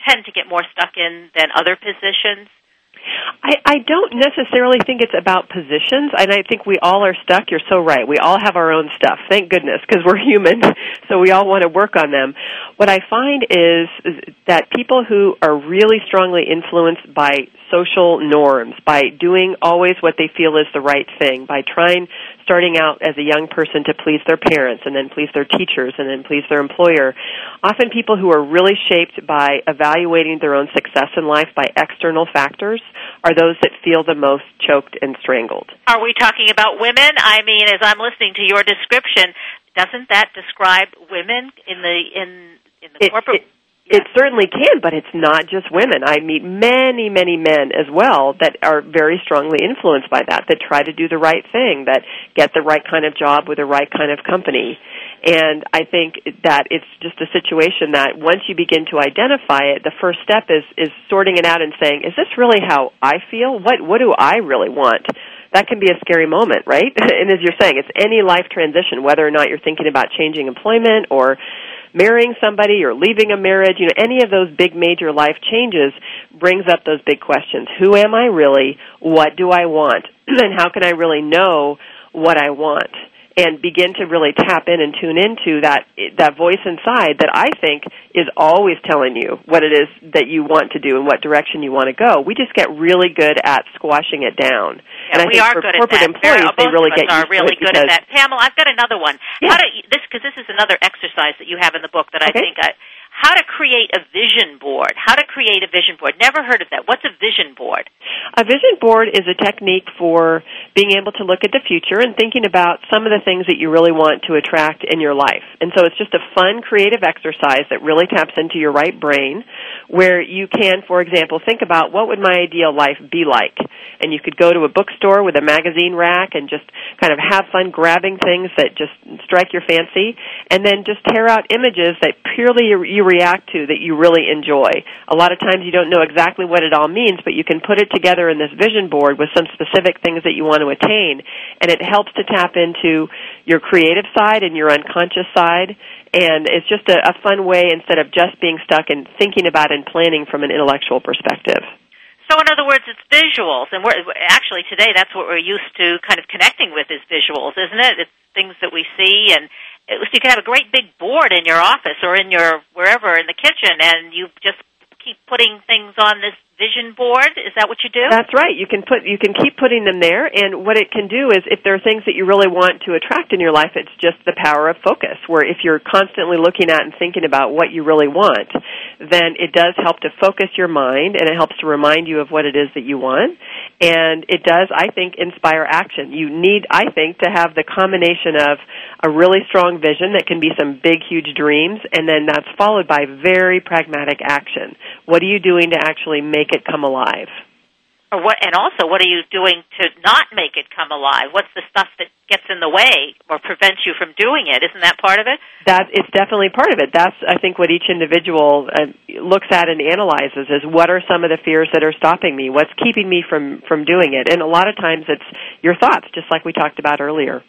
tend to get more stuck in than other positions? I, I don't necessarily think it's about positions, and I think we all are stuck. You're so right. We all have our own stuff. Thank goodness, because we're human, so we all want to work on them. What I find is, is that people who are really strongly influenced by social norms, by doing always what they feel is the right thing, by trying starting out as a young person to please their parents and then please their teachers and then please their employer. Often people who are really shaped by evaluating their own success in life by external factors are those that feel the most choked and strangled. Are we talking about women? I mean, as I'm listening to your description, doesn't that describe women in the in in the It- corporate? it- It certainly can, but it's not just women. I meet many, many men as well that are very strongly influenced by that, that try to do the right thing, that get the right kind of job with the right kind of company. And I think that it's just a situation that once you begin to identify it, the first step is, is sorting it out and saying, is this really how I feel? What, what do I really want? That can be a scary moment, right? and as you're saying, it's any life transition, whether or not you're thinking about changing employment or marrying somebody or leaving a marriage, you know, any of those big major life changes brings up those big questions. Who am I really? What do I want? and how can I really know what I want? And begin to really tap in and tune into that that voice inside that I think is always telling you what it is that you want to do and what direction you want to go. We just get really good at squashing it down. Yeah, and I we think are for good at corporate that. employees, Very- they both really of us get are really good at that. Pamela, I've got another one. Yeah. How do you, this because this is another exercise that you have in the book that I think I, how to create a vision board. How to create a vision board. Never heard of that. What's a vision board? A vision board is a technique for being able to look at the future and thinking about some of the things that you really want to attract in your life. And so it's just a fun, creative exercise that really taps into your right brain where you can, for example, think about what would my ideal life be like. And you could go to a bookstore with a magazine rack and just kind of have fun grabbing things that just strike your fancy and then just tear out images that purely you, you react to that you really enjoy. A lot of times you don't know exactly what it all means, but you can put it together in this vision board with some specific things that you want to attain, and it helps to tap into your creative side and your unconscious side. And it's just a, a fun way instead of just being stuck and thinking about and planning from an intellectual perspective. So in other words, it's visuals, and we're actually today that's what we're used to kind of connecting with is visuals, isn't it? It's things that we see, and it, you can have a great big board in your office or in your wherever in the kitchen, and you just keep putting things on this vision board. Is that what you do? That's right. You can put you can keep putting them there and what it can do is if there are things that you really want to attract in your life, it's just the power of focus. Where if you're constantly looking at and thinking about what you really want, then it does help to focus your mind and it helps to remind you of what it is that you want. And it does, I think, inspire action. You need, I think, to have the combination of a really strong vision that can be some big, huge dreams, and then that's followed by very pragmatic action. What are you doing to actually make it come alive? Or what? And also, what are you doing to not make it come alive? What's the stuff that gets in the way or prevents you from doing it? Isn't that part of it? That it's definitely part of it. That's I think what each individual uh, looks at and analyzes is what are some of the fears that are stopping me? What's keeping me from from doing it? And a lot of times it's your thoughts, just like we talked about earlier.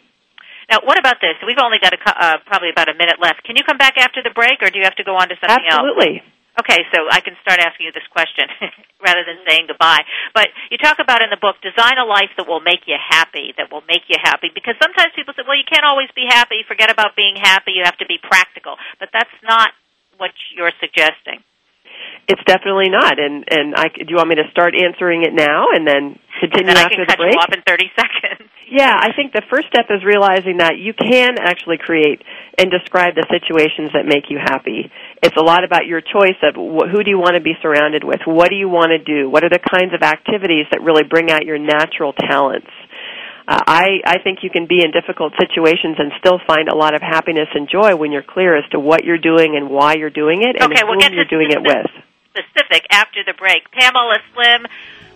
Now, what about this? We've only got a, uh, probably about a minute left. Can you come back after the break, or do you have to go on to something else? Absolutely. Okay, so I can start asking you this question rather than saying goodbye. But you talk about in the book, design a life that will make you happy, that will make you happy. Because sometimes people say, well, you can't always be happy. Forget about being happy. You have to be practical. But that's not what you're suggesting. It's definitely not. And and I do you want me to start answering it now and then and continue then I after can the cut break? you off in 30 seconds. Yeah, I think the first step is realizing that you can actually create and describe the situations that make you happy. It's a lot about your choice of wh- who do you want to be surrounded with? What do you want to do? What are the kinds of activities that really bring out your natural talents? Uh, I, I think you can be in difficult situations and still find a lot of happiness and joy when you're clear as to what you're doing and why you're doing it and Okay, whom we'll you're doing it with. Specific after the break. Pamela Slim,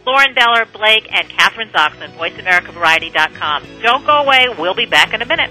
Lauren Beller Blake, and Kathryn Zoxman, VoiceAmericaVariety.com. Don't go away. We'll be back in a minute.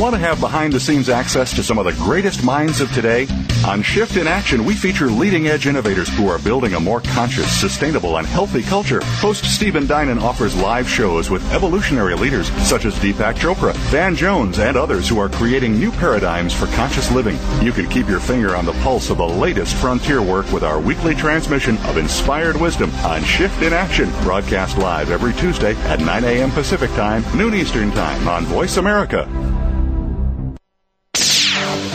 Want to have behind the scenes access to some of the greatest minds of today? On Shift in Action, we feature leading edge innovators who are building a more conscious, sustainable, and healthy culture. Host Stephen Dinan offers live shows with evolutionary leaders such as Deepak Chopra, Van Jones, and others who are creating new paradigms for conscious living. You can keep your finger on the pulse of the latest frontier work with our weekly transmission of inspired wisdom on Shift in Action, broadcast live every Tuesday at 9 a.m. Pacific Time, noon Eastern Time on Voice America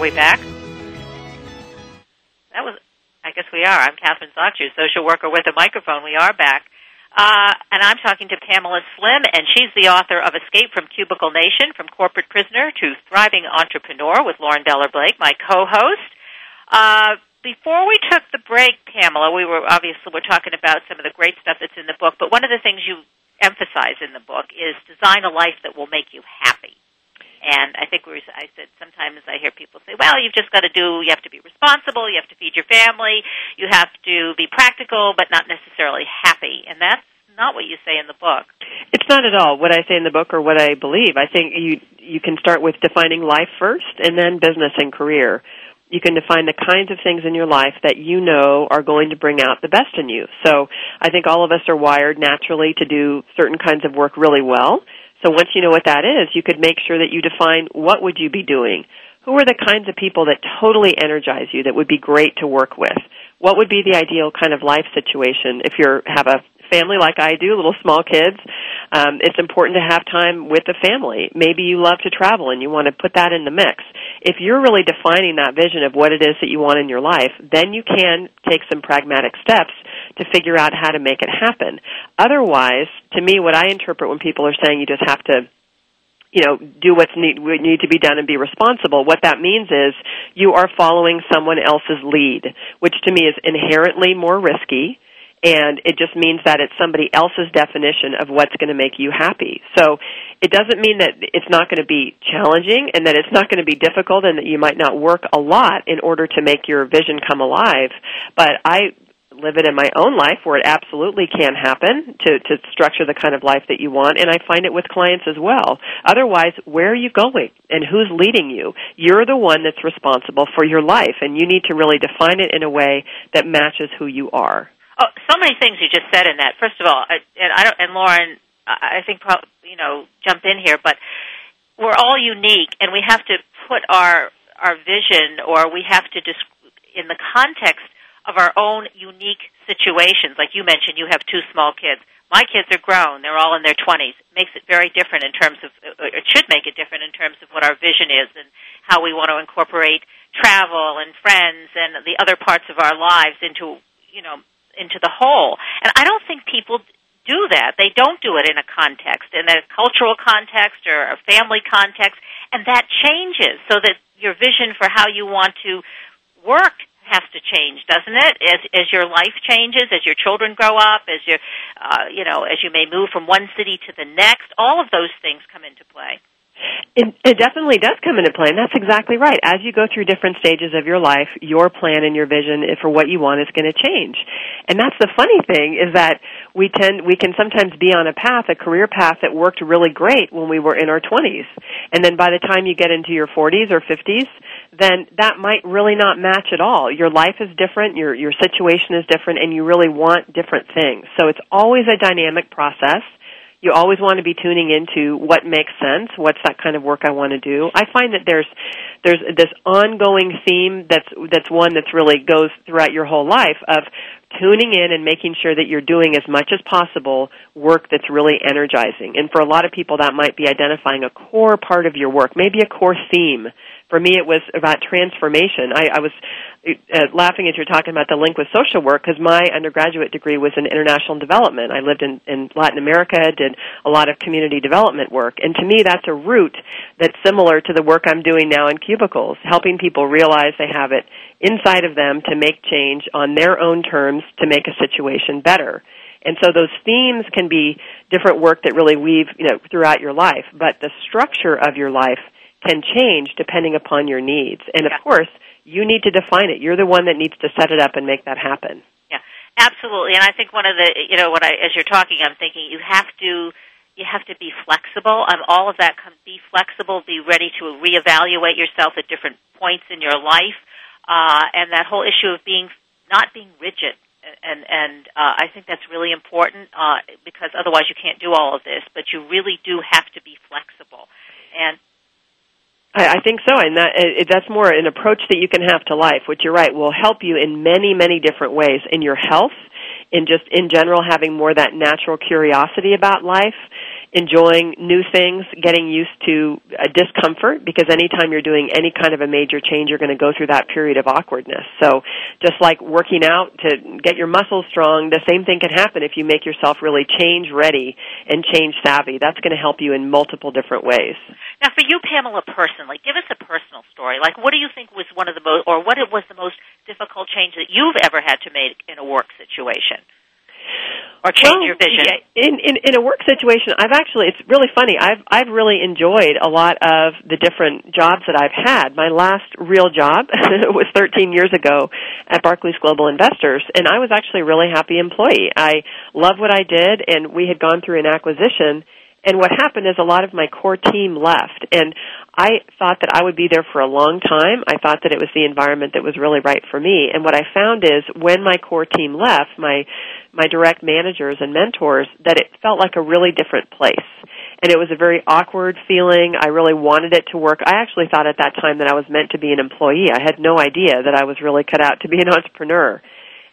Are we back? That was, I guess we are. I'm Kathryn Zox, social worker with a microphone. We are back. Uh, and I'm talking to Pamela Slim, and she's the author of Escape from Cubicle Nation, From Corporate Prisoner to Thriving Entrepreneur with Lauren Beller Blake, my co-host. Uh, before we took the break, Pamela, we were obviously we're talking about some of the great stuff that's in the book, but one of the things you emphasize in the book is design a life that will make you happy. And I think we I said sometimes I hear people say, well, you've just got to do, you have to be responsible, you have to feed your family, you have to be practical, but not necessarily happy. And that's not what you say in the book. It's not at all what I say in the book or what I believe. I think you you can start with defining life first and then business and career. You can define the kinds of things in your life that you know are going to bring out the best in you. So I think all of us are wired naturally to do certain kinds of work really well so once you know what that is, you could make sure that you define what would you be doing. Who are the kinds of people that totally energize you that would be great to work with? What would be the ideal kind of life situation if you have a family like I do, little small kids? Um, it's important to have time with the family. Maybe you love to travel and you want to put that in the mix. If you're really defining that vision of what it is that you want in your life, then you can take some pragmatic steps to figure out how to make it happen. Otherwise, to me, what I interpret when people are saying you just have to you know, do what's need, need to be done and be responsible. What that means is you are following someone else's lead, which to me is inherently more risky and it just means that it's somebody else's definition of what's going to make you happy. So it doesn't mean that it's not going to be challenging and that it's not going to be difficult and that you might not work a lot in order to make your vision come alive. But I live it in my own life where it absolutely can happen to, to structure the kind of life that you want, and I find it with clients as well. Otherwise, where are you going and who's leading you? You're the one that's responsible for your life, and you need to really define it in a way that matches who you are. Oh, so many things you just said in that. First of all, and I don't, and Lauren, I think you know jump in here, but we're all unique, and we have to put our our vision, or we have to just in the context of our own unique situations. Like you mentioned, you have two small kids. My kids are grown; they're all in their twenties. Makes it very different in terms of. Uh, uh, it should make it different in terms of what our vision is and how we want to incorporate travel and friends and the other parts of our lives into you know into the whole. And I don't think people do that. They don't do it in a context, in a cultural context or a family context, and that changes so that your vision for how you want to work has to change, doesn't it? As as your life changes, as your children grow up, as you uh, you know, as you may move from one city to the next, all of those things come into play. It, it definitely does come into play, and that's exactly right. As you go through different stages of your life, your plan and your vision for what you want is going to change. And that's the funny thing is that we tend, we can sometimes be on a path, a career path that worked really great when we were in our 20s. And then by the time you get into your 40s or 50s, then that might really not match at all. Your life is different, your, your situation is different, and you really want different things. So it's always a dynamic process you always want to be tuning into what makes sense, what's that kind of work I want to do. I find that there's there's this ongoing theme that's that's one that's really goes throughout your whole life of tuning in and making sure that you're doing as much as possible work that's really energizing. And for a lot of people that might be identifying a core part of your work, maybe a core theme for me it was about transformation. I, I was uh, laughing as you're talking about the link with social work because my undergraduate degree was in international development. I lived in, in Latin America, did a lot of community development work, and to me that's a route that's similar to the work I'm doing now in cubicles, helping people realize they have it inside of them to make change on their own terms to make a situation better. And so those themes can be different work that really weave, you know, throughout your life, but the structure of your life can change depending upon your needs. And of course, you need to define it. You're the one that needs to set it up and make that happen. Yeah, absolutely. And I think one of the, you know, what I, as you're talking, I'm thinking you have to, you have to be flexible. On all of that, be flexible. Be ready to reevaluate yourself at different points in your life, uh, and that whole issue of being not being rigid. And and uh, I think that's really important uh, because otherwise you can't do all of this. But you really do have to be flexible. And I, I think so, and that it, that's more an approach that you can have to life, which you're right will help you in many, many different ways in your health, in just in general having more that natural curiosity about life, enjoying new things, getting used to a discomfort because anytime you're doing any kind of a major change, you're going to go through that period of awkwardness. So just like working out to get your muscles strong, the same thing can happen if you make yourself really change ready and change savvy. That's going to help you in multiple different ways. Now for you, Pamela, personally, give us a personal story. Like what do you think was one of the most, or what was the most difficult change that you've ever had to make in a work situation? Or change well, your vision? Yeah, in, in in a work situation, I've actually it's really funny. I've I've really enjoyed a lot of the different jobs that I've had. My last real job was 13 years ago at Barclays Global Investors, and I was actually a really happy employee. I loved what I did, and we had gone through an acquisition. And what happened is a lot of my core team left, and I thought that I would be there for a long time. I thought that it was the environment that was really right for me. And what I found is when my core team left, my my direct managers and mentors that it felt like a really different place. And it was a very awkward feeling. I really wanted it to work. I actually thought at that time that I was meant to be an employee. I had no idea that I was really cut out to be an entrepreneur.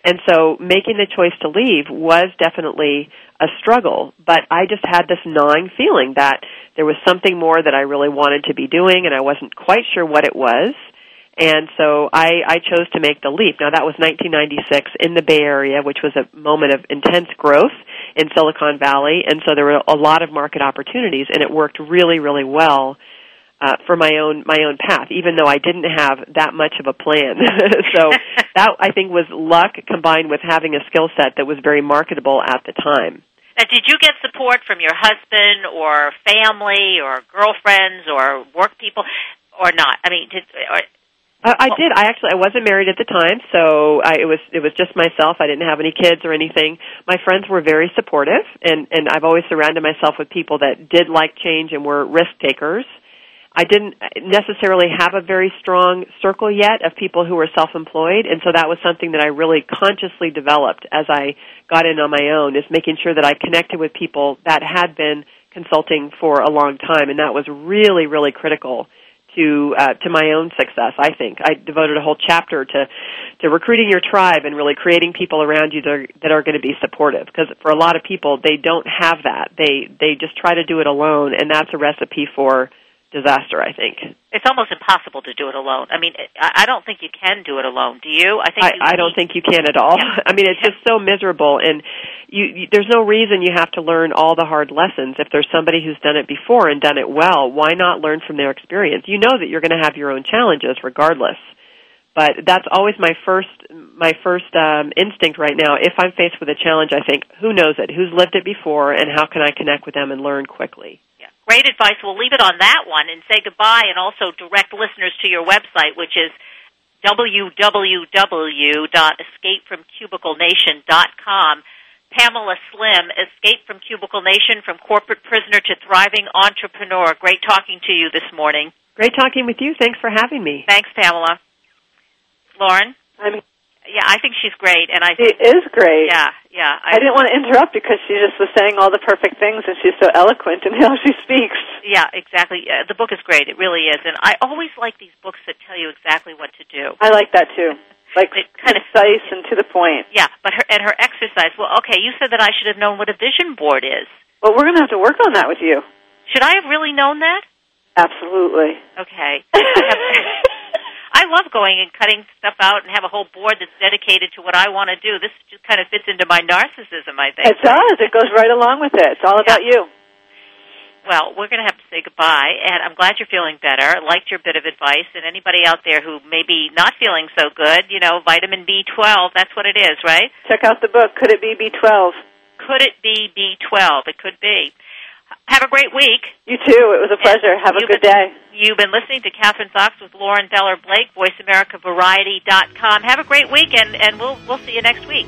And so making the choice to leave was definitely a struggle, but I just had this gnawing feeling that there was something more that I really wanted to be doing and I wasn't quite sure what it was. And so I, I chose to make the leap. Now that was 1996 in the Bay Area, which was a moment of intense growth in Silicon Valley, and so there were a lot of market opportunities, and it worked really, really well uh, for my own my own path, even though I didn't have that much of a plan. so that I think was luck combined with having a skill set that was very marketable at the time. Now, did you get support from your husband or family or girlfriends or work people, or not? I mean, did, or, uh, I did. I actually I wasn't married at the time, so I, it was it was just myself. I didn't have any kids or anything. My friends were very supportive, and and I've always surrounded myself with people that did like change and were risk takers. I didn't necessarily have a very strong circle yet of people who were self-employed, and so that was something that I really consciously developed as I got in on my own. Is making sure that I connected with people that had been consulting for a long time, and that was really really critical to uh, to my own success. I think I devoted a whole chapter to to recruiting your tribe and really creating people around you that are, that are going to be supportive. Because for a lot of people, they don't have that. They they just try to do it alone, and that's a recipe for disaster. I think it's almost impossible to do it alone. I mean, I don't think you can do it alone. Do you? I think I, I don't think you can at all. Yeah. I mean, it's just so miserable, and you, you, there's no reason you have to learn all the hard lessons. If there's somebody who's done it before and done it well, why not learn from their experience? You know that you're going to have your own challenges regardless. But that's always my first my first um, instinct right now. If I'm faced with a challenge, I think, who knows it? Who's lived it before, and how can I connect with them and learn quickly? Yeah, great advice. We'll leave it on that one and say goodbye, and also direct listeners to your website, which is www.escapefromcubiclenation.com. Pamela Slim, Escape from Cubicle Nation, from corporate prisoner to thriving entrepreneur. Great talking to you this morning. Great talking with you. Thanks for having me. Thanks, Pamela. Lauren? I mean, yeah, I think she's great, and I she is great. Yeah, yeah. I, I didn't want to interrupt because she just was saying all the perfect things, and she's so eloquent in how she speaks. Yeah, exactly. Uh, the book is great. It really is, and I always like these books that tell you exactly what to do. I like that too. Like it kind of concise and to the point. Yeah, but her and her exercise. Well, okay, you said that I should have known what a vision board is. Well, we're going to have to work on that with you. Should I have really known that? Absolutely. Okay. I love going and cutting stuff out and have a whole board that's dedicated to what I want to do. This just kind of fits into my narcissism, I think. It does. It goes right along with it. It's all about Yeah. you. Well, we're going to have to say goodbye, and I'm glad you're feeling better. Liked your bit of advice, and anybody out there who may be not feeling so good, you know, vitamin B12, that's what it is, right? Check out the book. Could it be B12? Could it be B12? It could be. Have a great week. You too. It was a pleasure. Have a good been- day. You've been listening to Kathryn Zox with Lauren Beller Blake, VoiceAmericaVariety.com. Have a great weekend, and we'll we'll see you next week.